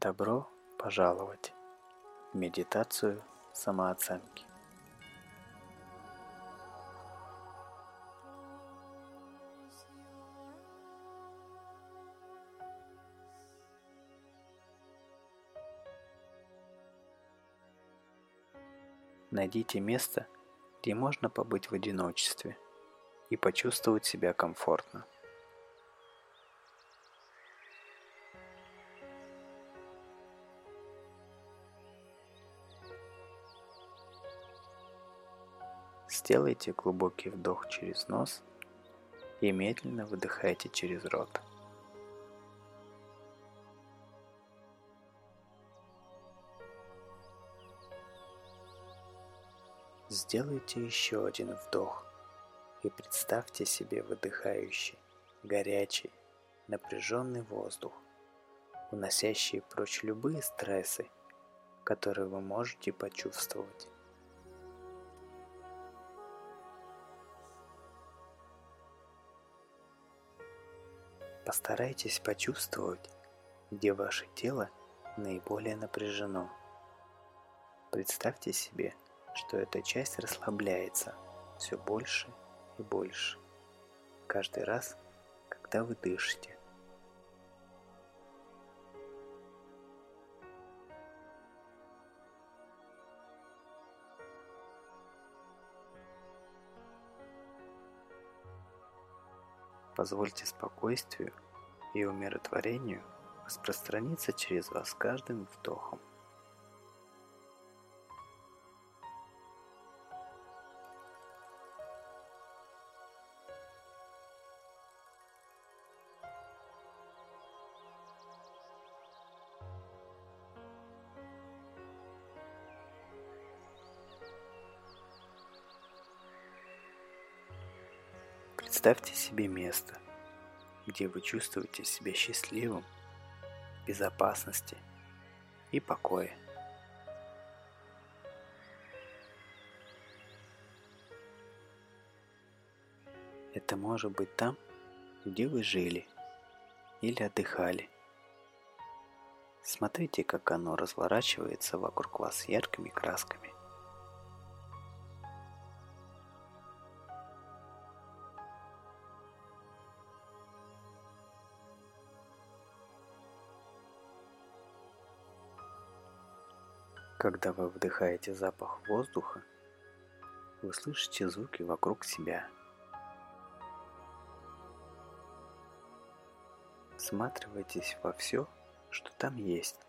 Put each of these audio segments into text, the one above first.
Добро пожаловать в медитацию самооценки. Найдите место, где можно побыть в одиночестве и почувствовать себя комфортно. Сделайте глубокий вдох через нос и медленно выдыхайте через рот. Сделайте еще один вдох и представьте себе выдыхающий, горячий, напряженный воздух, уносящий прочь любые стрессы, которые вы можете почувствовать. Постарайтесь почувствовать, где ваше тело наиболее напряжено. Представьте себе, что эта часть расслабляется все больше и больше. Каждый раз, когда вы дышите. Позвольте спокойствию и умиротворению распространиться через вас каждым вдохом. Представьте себе место, где вы чувствуете себя счастливым, безопасности и покое. Это может быть там, где вы жили или отдыхали. Смотрите, как оно разворачивается вокруг вас яркими красками. Когда вы вдыхаете запах воздуха, вы слышите звуки вокруг себя. Всматривайтесь во все, что там есть.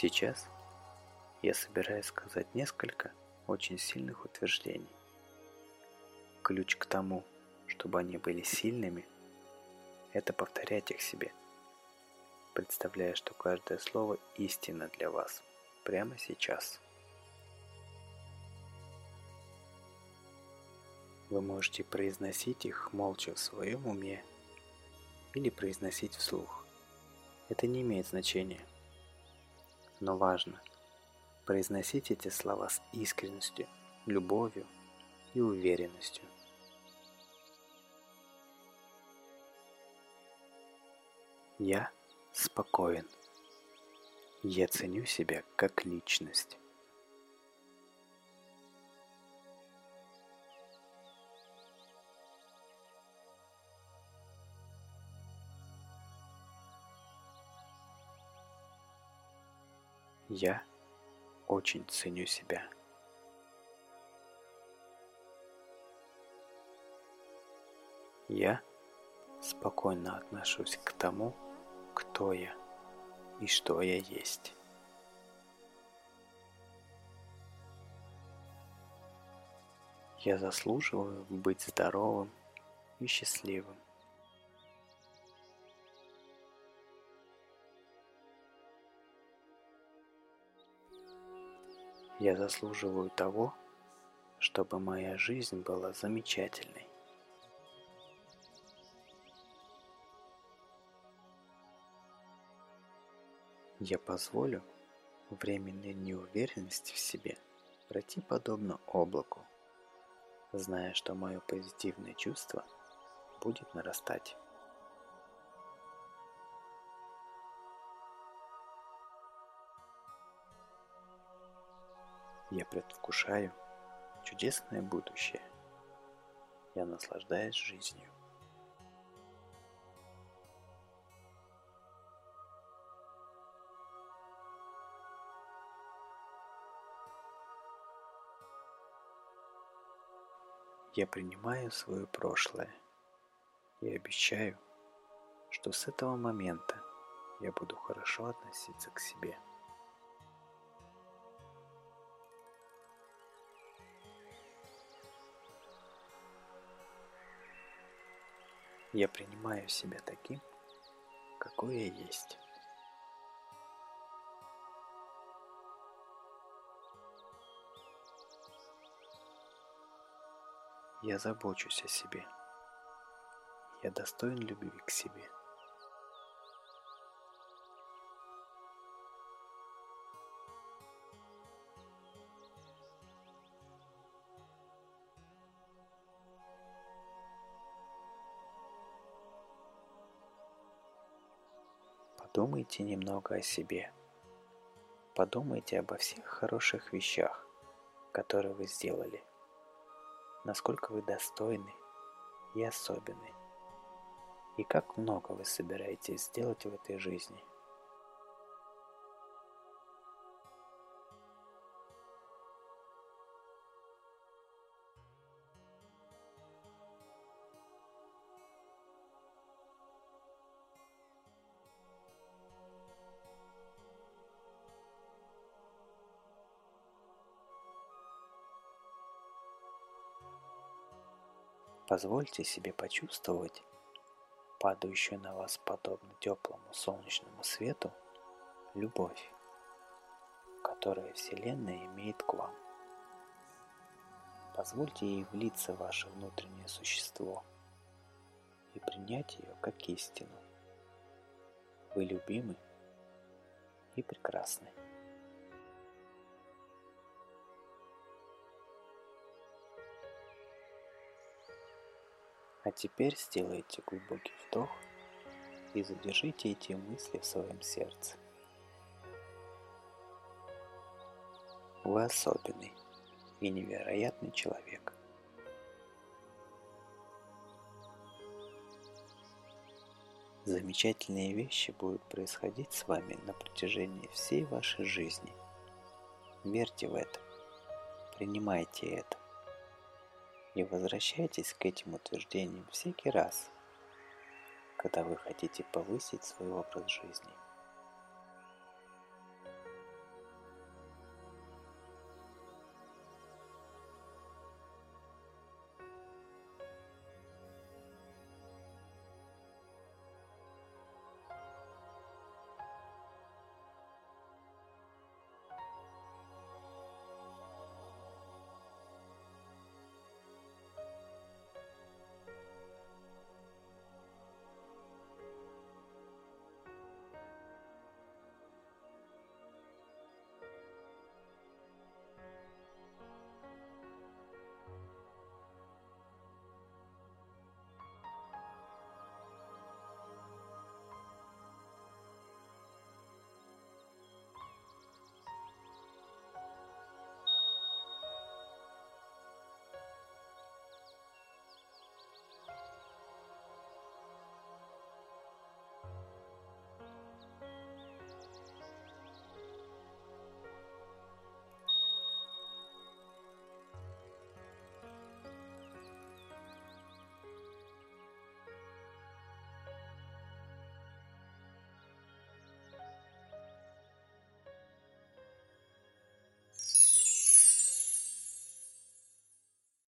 Сейчас я собираюсь сказать несколько очень сильных утверждений. Ключ к тому, чтобы они были сильными, это повторять их себе, представляя, что каждое слово истина для вас прямо сейчас. Вы можете произносить их молча в своем уме или произносить вслух. Это не имеет значения – но важно произносить эти слова с искренностью, любовью и уверенностью. Я спокоен. Я ценю себя как личность. Я очень ценю себя. Я спокойно отношусь к тому, кто я и что я есть. Я заслуживаю быть здоровым и счастливым. Я заслуживаю того, чтобы моя жизнь была замечательной. Я позволю временной неуверенности в себе пройти подобно облаку, зная, что мое позитивное чувство будет нарастать. Я предвкушаю чудесное будущее. Я наслаждаюсь жизнью. Я принимаю свое прошлое и обещаю, что с этого момента я буду хорошо относиться к себе. Я принимаю себя таким, какой я есть. Я забочусь о себе. Я достоин любви к себе. Подумайте немного о себе. Подумайте обо всех хороших вещах, которые вы сделали. Насколько вы достойны и особенны, и как много вы собираетесь сделать в этой жизни – Позвольте себе почувствовать падающую на вас подобно теплому солнечному свету любовь, которую Вселенная имеет к вам. Позвольте ей влиться в ваше внутреннее существо и принять ее как истину. Вы любимы и прекрасны. А теперь сделайте глубокий вдох и задержите эти мысли в своем сердце. Вы особенный и невероятный человек. Замечательные вещи будут происходить с вами на протяжении всей вашей жизни. Верьте в это. Принимайте это и возвращайтесь к этим утверждениям всякий раз, когда вы хотите повысить свой образ жизни.